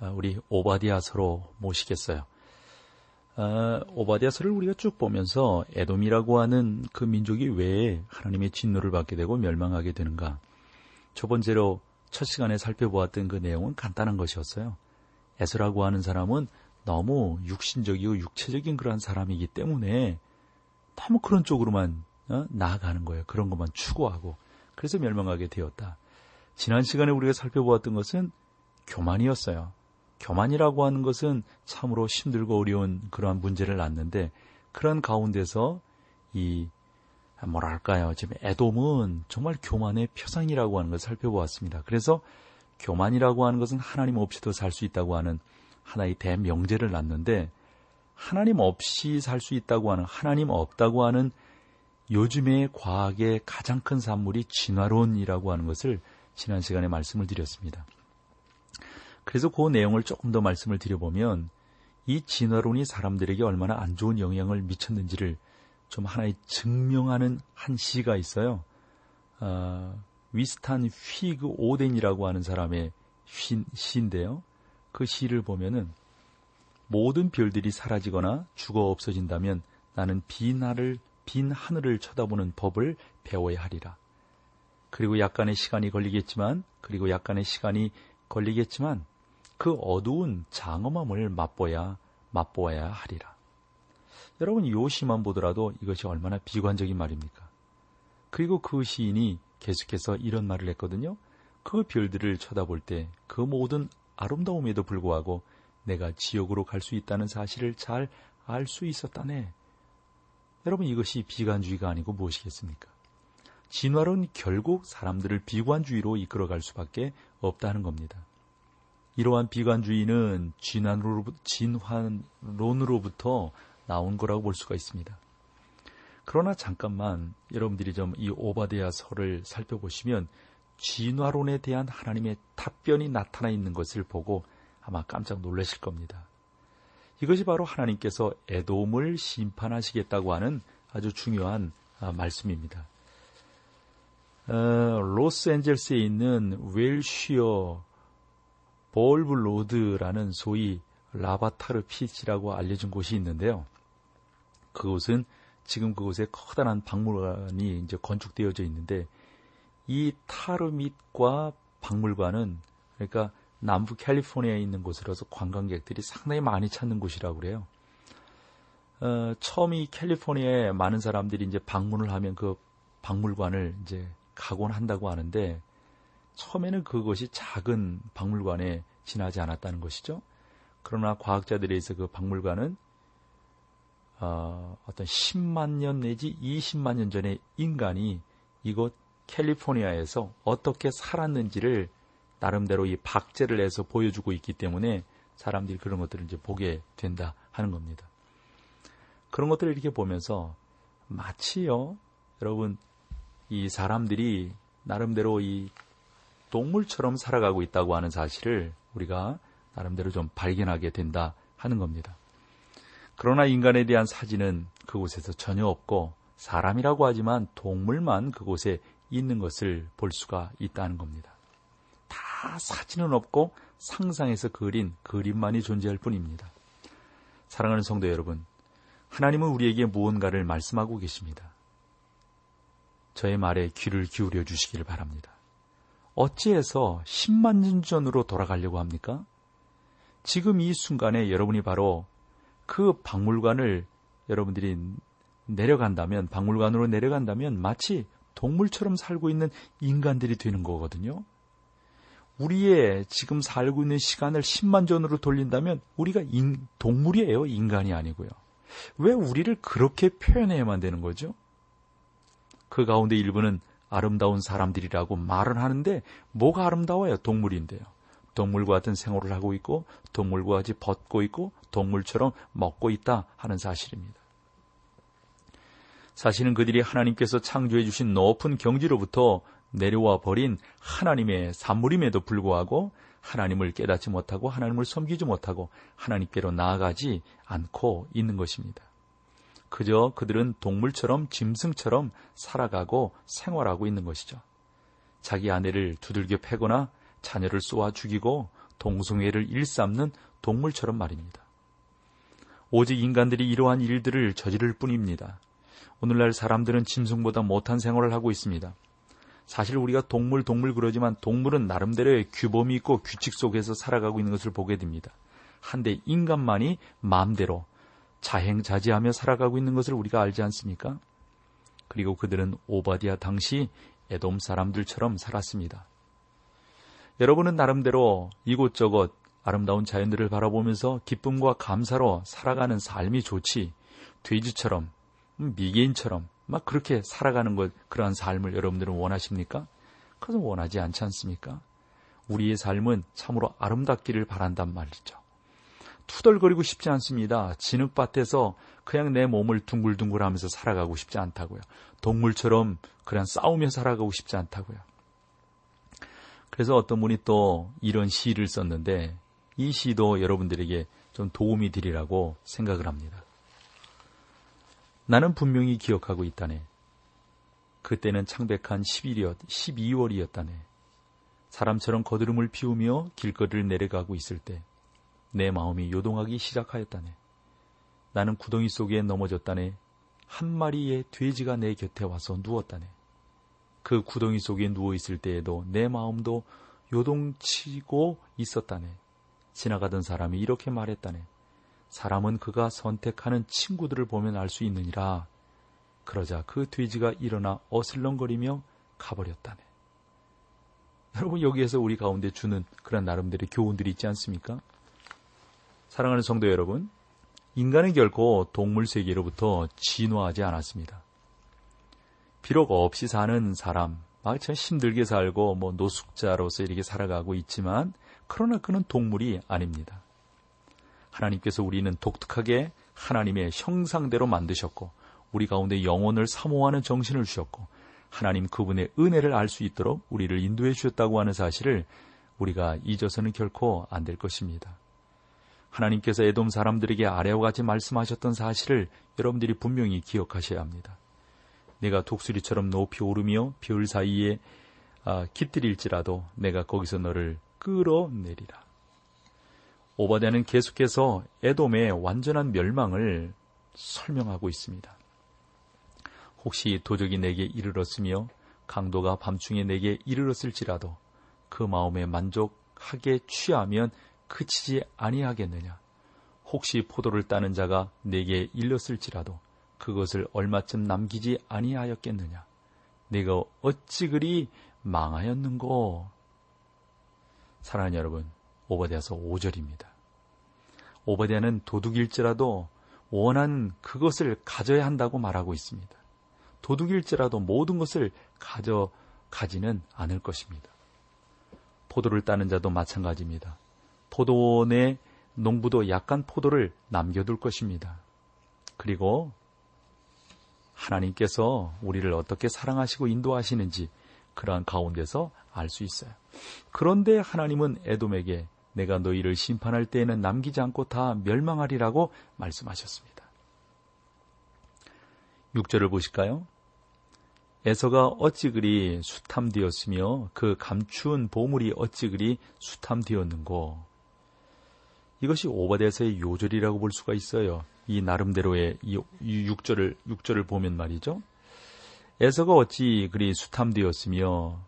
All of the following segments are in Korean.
우리 오바디아서로 모시겠어요. 아, 오바디아서를 우리가 쭉 보면서 에돔이라고 하는 그 민족이 왜 하나님의 진노를 받게 되고 멸망하게 되는가? 첫 번째로 첫 시간에 살펴보았던 그 내용은 간단한 것이었어요. 에스라고 하는 사람은 너무 육신적이고 육체적인 그러한 사람이기 때문에 너무 그런 쪽으로만 어? 나아가는 거예요. 그런 것만 추구하고 그래서 멸망하게 되었다. 지난 시간에 우리가 살펴보았던 것은 교만이었어요. 교만이라고 하는 것은 참으로 힘들고 어려운 그러한 문제를 낳는데 그런 가운데서 이 뭐랄까요 지금 애돔은 정말 교만의 표상이라고 하는 것을 살펴보았습니다. 그래서 교만이라고 하는 것은 하나님 없이도 살 수 있다고 하는 하나의 대명제를 낳는데 하나님 없이 살 수 있다고 하는 하나님 없다고 하는 요즘의 과학의 가장 큰 산물이 진화론이라고 하는 것을 지난 시간에 말씀을 드렸습니다. 그래서 그 내용을 조금 더 말씀을 드려보면 이 진화론이 사람들에게 얼마나 안 좋은 영향을 미쳤는지를 좀 하나의 증명하는 한 시가 있어요. 어, 위스탄 휘그 오덴이라고 하는 사람의 시, 시인데요. 그 시를 보면은 모든 별들이 사라지거나 죽어 없어진다면 나는 빈 하늘, 빈 하늘을 쳐다보는 법을 배워야 하리라. 그리고 약간의 시간이 걸리겠지만, 그리고 약간의 시간이 걸리겠지만, 그 어두운 장엄함을 맛보야 맛보아야 하리라. 여러분 요 시만 보더라도 이것이 얼마나 비관적인 말입니까? 그리고 그 시인이 계속해서 이런 말을 했거든요. 그 별들을 쳐다볼 때 그 모든 아름다움에도 불구하고 내가 지옥으로 갈 수 있다는 사실을 잘 알 수 있었다네. 여러분 이것이 비관주의가 아니고 무엇이겠습니까? 진화론 결국 사람들을 비관주의로 이끌어갈 수밖에 없다는 겁니다. 이러한 비관주의는 진환론으로부터 나온 거라고 볼 수가 있습니다. 그러나 잠깐만 여러분들이 좀 이 오바데야서를 살펴보시면 진화론에 대한 하나님의 답변이 나타나 있는 것을 보고 아마 깜짝 놀라실 겁니다. 이것이 바로 하나님께서 에돔을 심판하시겠다고 하는 아주 중요한 아, 말씀입니다. 어, 로스앤젤레스에 있는 Wilshire Boulevard라는 소위 La Brea Tar Pits라고 알려진 곳이 있는데요. 그곳은 지금 그곳에 커다란 박물관이 이제 건축되어져 있는데 이 타르밋과 박물관은 그러니까 남부 캘리포니아에 있는 곳이라서 관광객들이 상당히 많이 찾는 곳이라고 그래요. 어, 처음 이 캘리포니아에 많은 사람들이 이제 방문을 하면 그 박물관을 이제 가곤 한다고 하는데 처음에는 그것이 작은 박물관에 지나지 않았다는 것이죠. 그러나 과학자들에 의해서 그 박물관은 어, 어떤 10만 년 내지 20만 년 전에 인간이 이곳 캘리포니아에서 어떻게 살았는지를 나름대로 이 박제를 해서 보여주고 있기 때문에 사람들이 그런 것들을 이제 보게 된다 하는 겁니다. 그런 것들을 이렇게 보면서 마치요, 여러분, 이 사람들이 나름대로 이 동물처럼 살아가고 있다고 하는 사실을 우리가 나름대로 좀 발견하게 된다 하는 겁니다. 그러나 인간에 대한 사진은 그곳에서 전혀 없고 사람이라고 하지만 동물만 그곳에 있는 것을 볼 수가 있다는 겁니다. 다 사진은 없고 상상에서 그린 그림만이 존재할 뿐입니다. 사랑하는 성도 여러분, 하나님은 우리에게 무언가를 말씀하고 계십니다. 저의 말에 귀를 기울여 주시기를 바랍니다. 어찌해서 10만 년 전으로 돌아가려고 합니까? 지금 이 순간에 여러분이 바로 그 박물관을 여러분들이 내려간다면, 박물관으로 내려간다면 마치 동물처럼 살고 있는 인간들이 되는 거거든요. 우리의 지금 살고 있는 시간을 10만 전으로 돌린다면 우리가 인, 동물이에요. 인간이 아니고요. 왜 우리를 그렇게 표현해야만 되는 거죠? 그 가운데 일부는 아름다운 사람들이라고 말은 하는데 뭐가 아름다워요? 동물인데요. 동물과 같은 생활을 하고 있고 동물과 같이 벗고 있고 동물처럼 먹고 있다 하는 사실입니다. 사실은 그들이 하나님께서 창조해 주신 높은 경지로부터 내려와 버린 하나님의 산물임에도 불구하고 하나님을 깨닫지 못하고 하나님을 섬기지 못하고 하나님께로 나아가지 않고 있는 것입니다. 그저 그들은 동물처럼 짐승처럼 살아가고 생활하고 있는 것이죠. 자기 아내를 두들겨 패거나 자녀를 쏘아 죽이고 동성애를 일삼는 동물처럼 말입니다. 오직 인간들이 이러한 일들을 저지를 뿐입니다. 오늘날 사람들은 짐승보다 못한 생활을 하고 있습니다. 사실 우리가 동물 동물 그러지만 동물은 나름대로의 규범이 있고 규칙 속에서 살아가고 있는 것을 보게 됩니다. 한데 인간만이 마음대로 자행자지하며 살아가고 있는 것을 우리가 알지 않습니까? 그리고 그들은 오바디아 당시 에돔 사람들처럼 살았습니다. 여러분은 나름대로 이곳저곳 아름다운 자연들을 바라보면서 기쁨과 감사로 살아가는 삶이 좋지 돼지처럼 미개인처럼 막 그렇게 살아가는 것 그러한 삶을 여러분들은 원하십니까? 그것은 원하지 않지 않습니까? 우리의 삶은 참으로 아름답기를 바란단 말이죠. 투덜거리고 싶지 않습니다. 진흙밭에서 그냥 내 몸을 둥글둥글 하면서 살아가고 싶지 않다고요. 동물처럼 그냥 싸우며 살아가고 싶지 않다고요. 그래서 어떤 분이 또 이런 시를 썼는데 이 시도 여러분들에게 좀 도움이 되리라고 생각을 합니다. 나는 분명히 기억하고 있다네. 그때는 창백한 11월, 12월이었다네. 사람처럼 거드름을 피우며 길거리를 내려가고 있을 때 내 마음이 요동하기 시작하였다네. 나는 구덩이 속에 넘어졌다네. 한 마리의 돼지가 내 곁에 와서 누웠다네. 그 구덩이 속에 누워 있을 때에도 내 마음도 요동치고 있었다네. 지나가던 사람이 이렇게 말했다네. 사람은 그가 선택하는 친구들을 보면 알 수 있느니라. 그러자 그 돼지가 일어나 어슬렁거리며 가버렸다네. 여러분 여기에서 우리 가운데 주는 그런 나름대로의 교훈들이 있지 않습니까? 사랑하는 성도 여러분, 인간은 결코 동물 세계로부터 진화하지 않았습니다. 비록 없이 사는 사람, 막참 힘들게 살고 뭐 노숙자로서 이렇게 살아가고 있지만 그러나 그는 동물이 아닙니다. 하나님께서 우리는 독특하게 하나님의 형상대로 만드셨고 우리 가운데 영혼을 사모하는 정신을 주셨고 하나님 그분의 은혜를 알 수 있도록 우리를 인도해 주셨다고 하는 사실을 우리가 잊어서는 결코 안 될 것입니다. 하나님께서 에돔 사람들에게 아래와 같이 말씀하셨던 사실을 여러분들이 분명히 기억하셔야 합니다. 내가 독수리처럼 높이 오르며 별 사이에 아, 깃들일지라도 내가 거기서 너를 끌어내리라. 오바댜는 계속해서 에돔의 완전한 멸망을 설명하고 있습니다. 혹시 도적이 내게 이르렀으며 강도가 밤중에 내게 이르렀을지라도 그 마음에 만족하게 취하면 그치지 아니하겠느냐. 혹시 포도를 따는 자가 내게 일렀을지라도 그것을 얼마쯤 남기지 아니하였겠느냐. 내가 어찌 그리 망하였는고. 사랑하는 여러분, 오버데아서 5절입니다. 오버데아는 도둑일지라도 원한 그것을 가져야 한다고 말하고 있습니다. 도둑일지라도 모든 것을 가져가지는 않을 것입니다. 포도를 따는 자도 마찬가지입니다. 포도원의 농부도 약간 포도를 남겨둘 것입니다. 그리고 하나님께서 우리를 어떻게 사랑하시고 인도하시는지 그러한 가운데서 알 수 있어요. 그런데 하나님은 에돔에게 내가 너희를 심판할 때에는 남기지 않고 다 멸망하리라고 말씀하셨습니다. 6절을 보실까요? 에서가 어찌 그리 수탐되었으며 그 감추은 보물이 어찌 그리 수탐되었는고 이것이 오바데서의 요절이라고 볼 수가 있어요. 이 나름대로의 이 6절을 6절을 보면 말이죠. 에서가 어찌 그리 수탐되었으며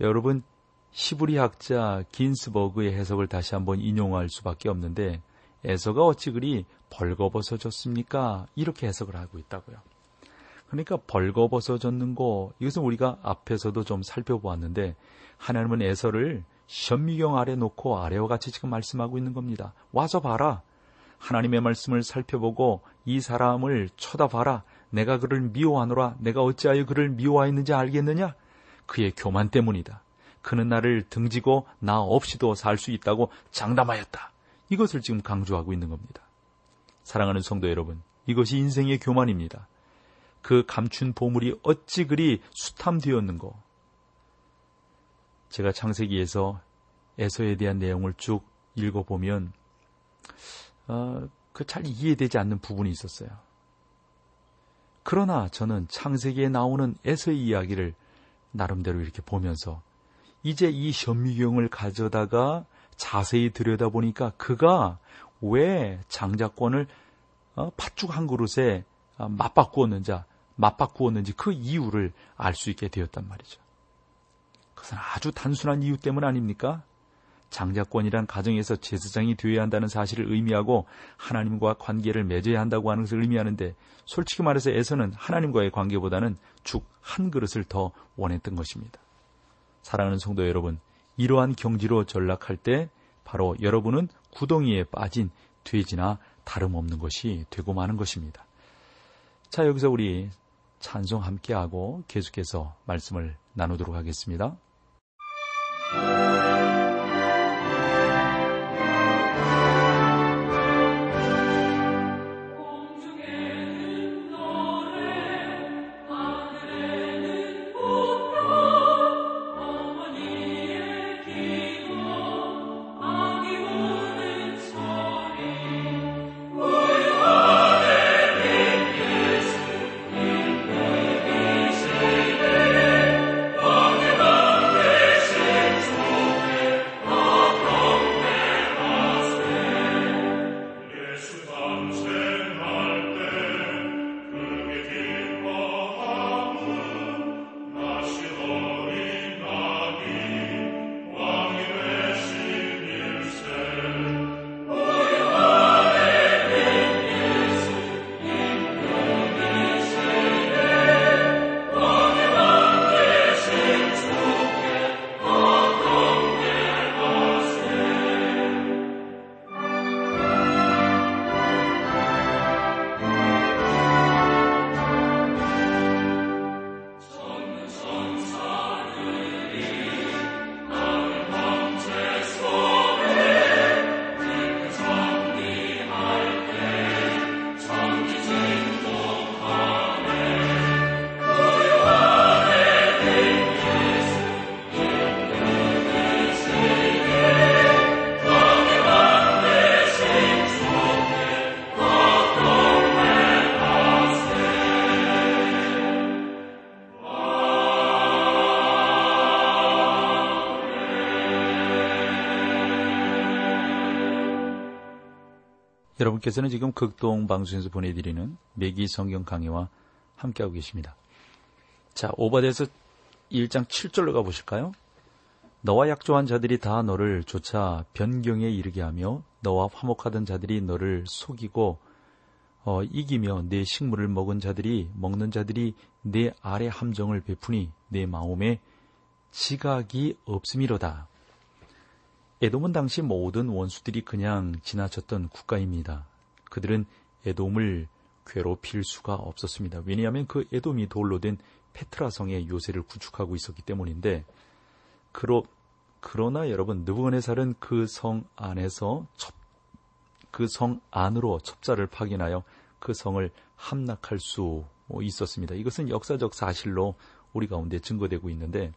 여러분 시브리 학자 긴스버그의 해석을 다시 한번 인용할 수밖에 없는데 에서가 어찌 그리 벌거벗어졌습니까? 이렇게 해석을 하고 있다고요. 그러니까 벌거벗어졌는고 이것은 우리가 앞에서도 좀 살펴보았는데 하나님은 에서를 현미경 아래 놓고 아래와 같이 지금 말씀하고 있는 겁니다. 와서 봐라. 하나님의 말씀을 살펴보고 이 사람을 쳐다봐라. 내가 그를 미워하노라. 내가 어찌하여 그를 미워하였는지 알겠느냐? 그의 교만 때문이다. 그는 나를 등지고 나 없이도 살 수 있다고 장담하였다. 이것을 지금 강조하고 있는 겁니다. 사랑하는 성도 여러분, 이것이 인생의 교만입니다. 그 감춘 보물이 어찌 그리 수탐되었는고. 제가 창세기에서 에서에 대한 내용을 쭉 읽어보면 어, 그 잘 이해되지 않는 부분이 있었어요. 그러나 저는 창세기에 나오는 에서의 이야기를 나름대로 이렇게 보면서 이제 이 현미경을 가져다가 자세히 들여다보니까 그가 왜 장자권을 어, 팥죽 한 그릇에 어, 맛바꾸었는지, 맛바꾸었는지 그 이유를 알 수 있게 되었단 말이죠. 그것은 아주 단순한 이유 때문 아닙니까? 장자권이란 가정에서 제사장이 되어야 한다는 사실을 의미하고 하나님과 관계를 맺어야 한다고 하는 것을 의미하는데 솔직히 말해서 에서는 하나님과의 관계보다는 죽 한 그릇을 더 원했던 것입니다. 사랑하는 성도 여러분, 이러한 경지로 전락할 때 바로 여러분은 구덩이에 빠진 돼지나 다름없는 것이 되고 마는 것입니다. 자, 여기서 우리 찬송 함께하고 계속해서 말씀을 나누도록 하겠습니다. Thank you. 여러분께서는 지금 극동 방송에서 보내드리는 매기 성경 강의와 함께하고 계십니다. 자, 오바데서 1장 7절로 가보실까요? 너와 약조한 자들이 다 너를 조차 변경에 이르게 하며 너와 화목하던 자들이 너를 속이고 어, 이기며 내 식물을 먹은 자들이 먹는 자들이 내 아래 함정을 베푸니 내 마음에 지각이 없음이로다. 에돔은 당시 모든 원수들이 그냥 지나쳤던 국가입니다. 그들은 에돔을 괴롭힐 수가 없었습니다. 왜냐하면 그 에돔이 돌로 된 페트라성의 요새를 구축하고 있었기 때문인데 그러, 그러나 여러분 느부갓네살은 그 성 안에서 그 성 안으로 첩자를 파견하여 그 성을 함락할 수 있었습니다. 이것은 역사적 사실로 우리 가운데 증거되고 있는데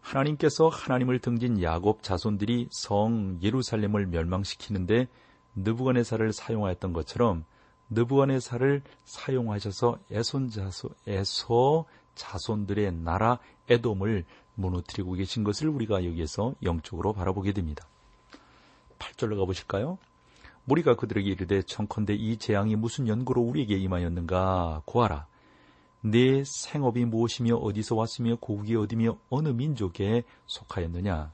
하나님께서 하나님을 등진 야곱 자손들이 성 예루살렘을 멸망시키는데 느부갓네살을 사용하였던 것처럼 느부갓네살을 사용하셔서 에손 자손 에서 자손들의 나라 에돔을 무너뜨리고 계신 것을 우리가 여기에서 영적으로 바라보게 됩니다. 8절로 가보실까요? 우리가 그들에게 이르되 청컨대 이 재앙이 무슨 연고로 우리에게 임하였는가 고하라. 내 생업이 무엇이며 어디서 왔으며 고국이 어디며 어느 민족에 속하였느냐.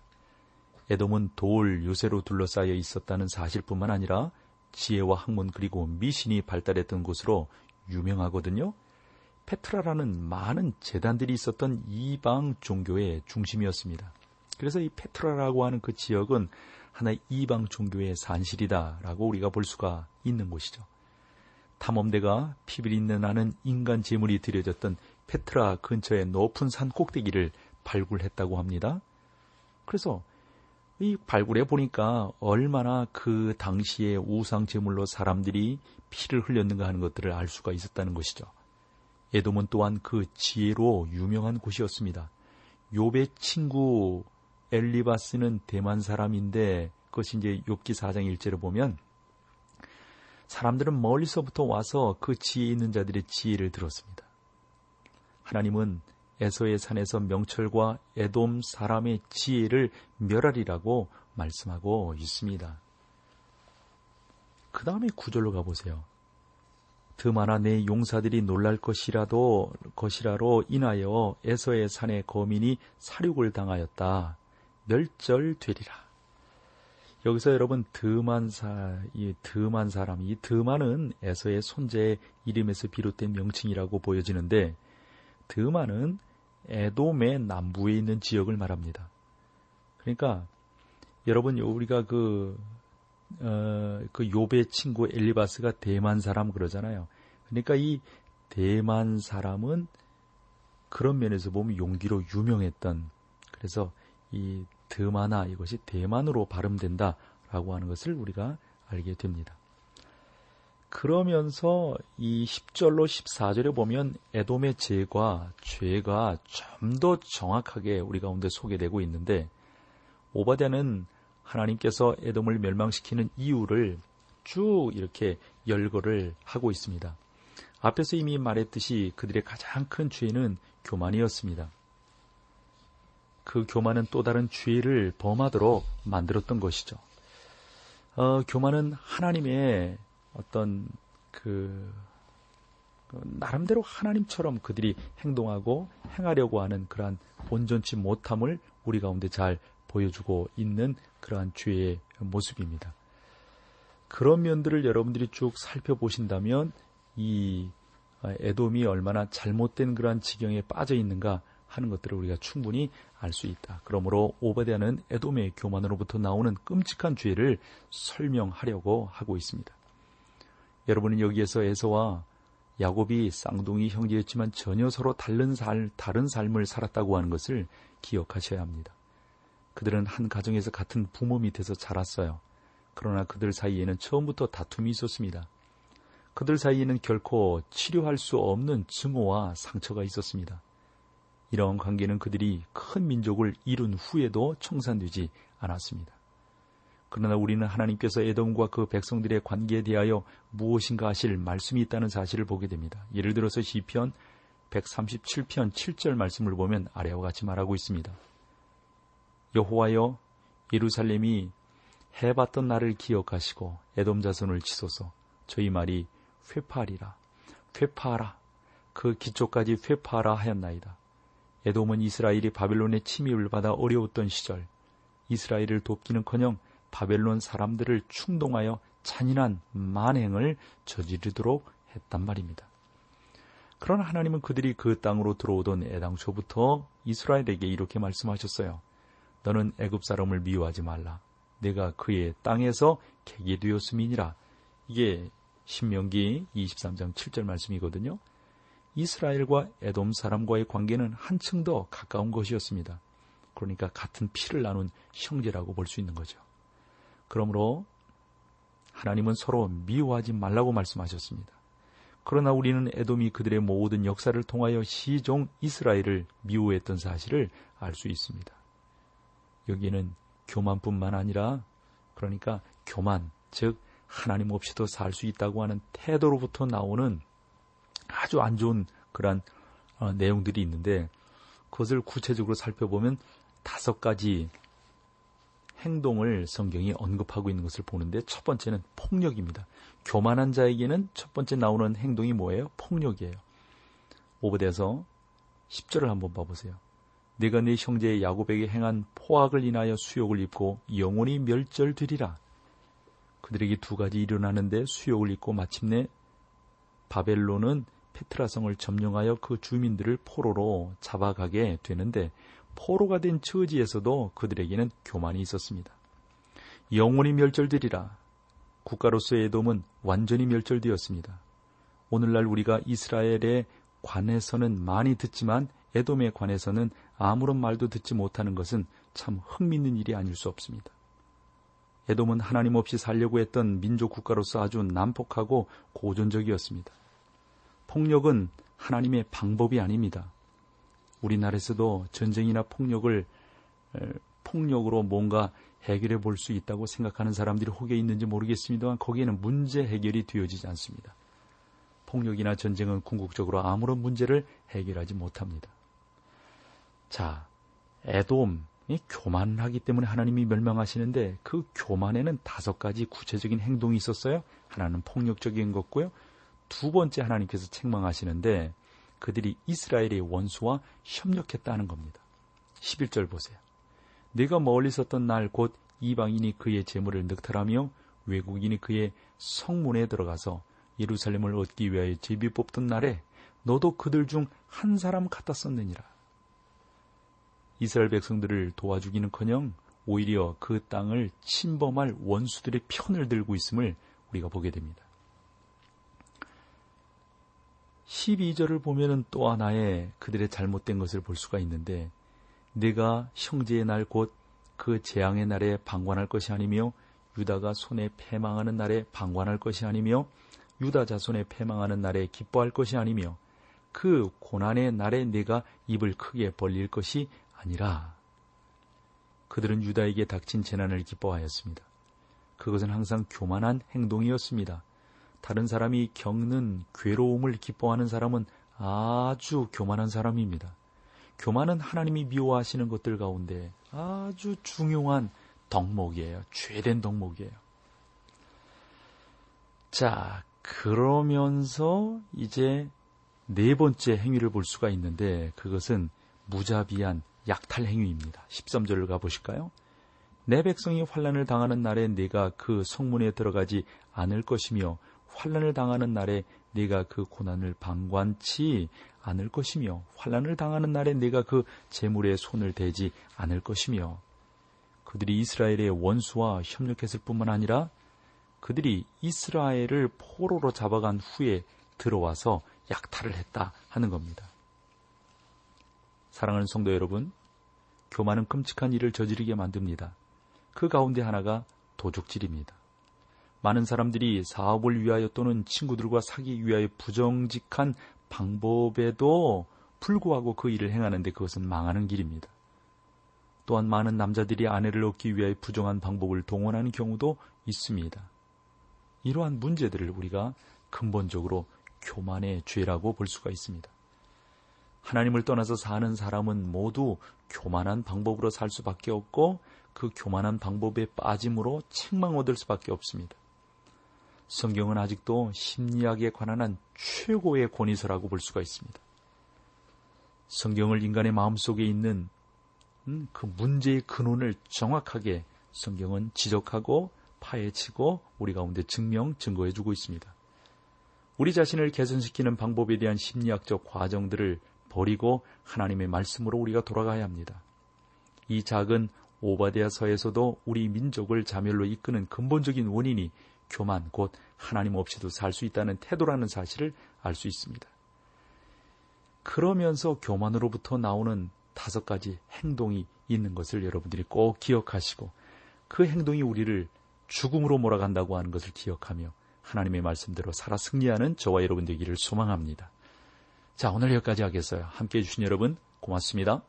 에돔은 돌 요새로 둘러싸여 있었다는 사실뿐만 아니라 지혜와 학문 그리고 미신이 발달했던 곳으로 유명하거든요. 페트라라는 많은 재단들이 있었던 이방 종교의 중심이었습니다. 그래서 이 페트라라고 하는 그 지역은 하나의 이방 종교의 산실이다라고 우리가 볼 수가 있는 곳이죠. 탐험대가 피비린내 나는 인간 재물이 들여졌던 페트라 근처의 높은 산 꼭대기를 발굴했다고 합니다. 그래서 이 발굴해 보니까 얼마나 그 당시에 우상 제물로 사람들이 피를 흘렸는가 하는 것들을 알 수가 있었다는 것이죠. 에돔은 또한 그 지혜로 유명한 곳이었습니다. 욥의 친구 엘리바스는 대만 사람인데 그것이 이제 욥기 4장 1절을 보면 사람들은 멀리서부터 와서 그 지혜 있는 자들의 지혜를 들었습니다. 하나님은 에서의 산에서 명철과 에돔 사람의 지혜를 멸하리라고 말씀하고 있습니다. 그 다음에 구절로 가보세요. 드마나 내 용사들이 놀랄 것이라도 것이라로 인하여 에서의 산의 거민이 사륙을 당하였다. 멸절되리라. 여기서 여러분 드만사 이 드만 사람 이 드만은 에서의 손자의 이름에서 비롯된 명칭이라고 보여지는데 드만은 에돔의 남부에 있는 지역을 말합니다. 그러니까 여러분 우리가 그 어, 그 요배 친구 엘리바스가 대만 사람 그러잖아요. 그러니까 이 대만 사람은 그런 면에서 보면 용기로 유명했던 그래서 이 드마나 이것이 대만으로 발음된다 라고 하는 것을 우리가 알게 됩니다. 그러면서 이 10절로 14절에 보면 에돔의 죄가 죄가 좀 더 정확하게 우리 가운데 소개되고 있는데 오바댜는 하나님께서 에돔을 멸망시키는 이유를 쭉 이렇게 열거를 하고 있습니다. 앞에서 이미 말했듯이 그들의 가장 큰 죄는 교만이었습니다. 그 교만은 또 다른 죄를 범하도록 만들었던 것이죠. 어, 교만은 하나님의 어떤 그, 그 나름대로 하나님처럼 그들이 행동하고 행하려고 하는 그러한 온전치 못함을 우리 가운데 잘 보여주고 있는 그러한 죄의 모습입니다. 그런 면들을 여러분들이 쭉 살펴보신다면 이 에돔이 얼마나 잘못된 그러한 지경에 빠져 있는가 하는 것들을 우리가 충분히 알 수 있다. 그러므로 오바댜는 에돔의 교만으로부터 나오는 끔찍한 죄를 설명하려고 하고 있습니다. 여러분은 여기에서 에서와 야곱이 쌍둥이 형제였지만 전혀 서로 다른 살, 다른 삶을 살았다고 하는 것을 기억하셔야 합니다. 그들은 한 가정에서 같은 부모 밑에서 자랐어요. 그러나 그들 사이에는 처음부터 다툼이 있었습니다. 그들 사이에는 결코 치료할 수 없는 증오와 상처가 있었습니다. 이러한 관계는 그들이 큰 민족을 이룬 후에도 청산되지 않았습니다. 그러나 우리는 하나님께서 에돔과 그 백성들의 관계에 대하여 무엇인가 하실 말씀이 있다는 사실을 보게 됩니다. 예를 들어서 시편 137편 7절 말씀을 보면 아래와 같이 말하고 있습니다. 여호와여 예루살렘이 해봤던 날을 기억하시고 에돔 자손을 치소서 저희 말이 회파리라 회파라 그 기초까지 회파라 하였나이다. 에돔은 이스라엘이 바벨론의 침입을 받아 어려웠던 시절 이스라엘을 돕기는커녕 바벨론 사람들을 충동하여 잔인한 만행을 저지르도록 했단 말입니다. 그러나 하나님은 그들이 그 땅으로 들어오던 애당초부터 이스라엘에게 이렇게 말씀하셨어요. 너는 애굽 사람을 미워하지 말라. 내가 그의 땅에서 객이 되었음이니라. 이게 신명기 23장 7절 말씀이거든요. 이스라엘과 에돔 사람과의 관계는 한층 더 가까운 것이었습니다. 그러니까 같은 피를 나눈 형제라고 볼 수 있는 거죠. 그러므로 하나님은 서로 미워하지 말라고 말씀하셨습니다. 그러나 우리는 에돔이 그들의 모든 역사를 통하여 시종 이스라엘을 미워했던 사실을 알 수 있습니다. 여기에는 교만뿐만 아니라 그러니까 교만, 즉 하나님 없이도 살 수 있다고 하는 태도로부터 나오는 아주 안 좋은 그러한 어, 내용들이 있는데 그것을 구체적으로 살펴보면 다섯 가지 행동을 성경이 언급하고 있는 것을 보는데 첫 번째는 폭력입니다. 교만한 자에게는 첫 번째 나오는 행동이 뭐예요? 폭력이에요. 오브에서 10절을 한번 봐보세요. 내가 네 형제 야곱에게 행한 포악을 인하여 수욕을 입고 영원히 멸절되리라. 그들에게 두 가지 일어나는데 수욕을 입고 마침내 바벨론은 페트라성을 점령하여 그 주민들을 포로로 잡아가게 되는데 포로가 된 처지에서도 그들에게는 교만이 있었습니다. 영원히 멸절되리라. 국가로서의 에돔은 완전히 멸절되었습니다. 오늘날 우리가 이스라엘에 관해서는 많이 듣지만 에돔에 관해서는 아무런 말도 듣지 못하는 것은 참 흥밌는 일이 아닐 수 없습니다. 에돔은 하나님 없이 살려고 했던 민족 국가로서 아주 난폭하고 고전적이었습니다. 폭력은 하나님의 방법이 아닙니다. 우리나라에서도 전쟁이나 폭력을 폭력으로 뭔가 해결해 볼 수 있다고 생각하는 사람들이 혹여 있는지 모르겠습니다만 거기에는 문제 해결이 되어지지 않습니다. 폭력이나 전쟁은 궁극적으로 아무런 문제를 해결하지 못합니다. 자, 에돔이 교만하기 때문에 하나님이 멸망하시는데 그 교만에는 다섯 가지 구체적인 행동이 있었어요. 하나는 폭력적인 것고요. 두 번째 하나님께서 책망하시는데 그들이 이스라엘의 원수와 협력했다는 겁니다. 11절 보세요. 내가 멀리 섰던 날 곧 이방인이 그의 재물을 늑탈하며 외국인이 그의 성문에 들어가서 예루살렘을 얻기 위하여 제비 뽑던 날에 너도 그들 중 한 사람 같았었느니라. 이스라엘 백성들을 도와주기는커녕 오히려 그 땅을 침범할 원수들의 편을 들고 있음을 우리가 보게 됩니다. 12절을 보면은 또 하나의 그들의 잘못된 것을 볼 수가 있는데 내가 형제의 날 곧 그 재앙의 날에 방관할 것이 아니며 유다가 손에 패망하는 날에 방관할 것이 아니며 유다 자손에 패망하는 날에 기뻐할 것이 아니며 그 고난의 날에 내가 입을 크게 벌릴 것이 아니라 그들은 유다에게 닥친 재난을 기뻐하였습니다. 그것은 항상 교만한 행동이었습니다. 다른 사람이 겪는 괴로움을 기뻐하는 사람은 아주 교만한 사람입니다. 교만은 하나님이 미워하시는 것들 가운데 아주 중요한 덕목이에요. 죄된 덕목이에요. 자, 그러면서 이제 네 번째 행위를 볼 수가 있는데 그것은 무자비한 약탈 행위입니다. 13절을 가보실까요? 내 백성이 환란을 당하는 날에 내가 그 성문에 들어가지 않을 것이며 환란을 당하는 날에 네가 그 고난을 방관치 않을 것이며 환란을 당하는 날에 네가 그 재물에 손을 대지 않을 것이며 그들이 이스라엘의 원수와 협력했을 뿐만 아니라 그들이 이스라엘을 포로로 잡아간 후에 들어와서 약탈을 했다 하는 겁니다. 사랑하는 성도 여러분, 교만은 끔찍한 일을 저지르게 만듭니다. 그 가운데 하나가 도둑질입니다. 많은 사람들이 사업을 위하여 또는 친구들과 사기 위하여 부정직한 방법에도 불구하고 그 일을 행하는데 그것은 망하는 길입니다. 또한 많은 남자들이 아내를 얻기 위하여 부정한 방법을 동원하는 경우도 있습니다. 이러한 문제들을 우리가 근본적으로 교만의 죄라고 볼 수가 있습니다. 하나님을 떠나서 사는 사람은 모두 교만한 방법으로 살 수밖에 없고 그 교만한 방법에 빠짐으로 책망 얻을 수밖에 없습니다. 성경은 아직도 심리학에 관한 한 최고의 권위서라고 볼 수가 있습니다. 성경을 인간의 마음속에 있는 음, 그 문제의 근원을 정확하게 성경은 지적하고 파헤치고 우리 가운데 증명, 증거해 주고 있습니다. 우리 자신을 개선시키는 방법에 대한 심리학적 과정들을 버리고 하나님의 말씀으로 우리가 돌아가야 합니다. 이 작은 오바데아서에서도 우리 민족을 자멸로 이끄는 근본적인 원인이 교만 곧 하나님 없이도 살 수 있다는 태도라는 사실을 알 수 있습니다. 그러면서 교만으로부터 나오는 다섯 가지 행동이 있는 것을 여러분들이 꼭 기억하시고 그 행동이 우리를 죽음으로 몰아간다고 하는 것을 기억하며 하나님의 말씀대로 살아 승리하는 저와 여러분 되기를 소망합니다. 자, 오늘 여기까지 하겠어요. 함께 해주신 여러분 고맙습니다.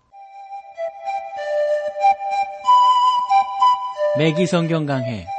맥기 성경 강해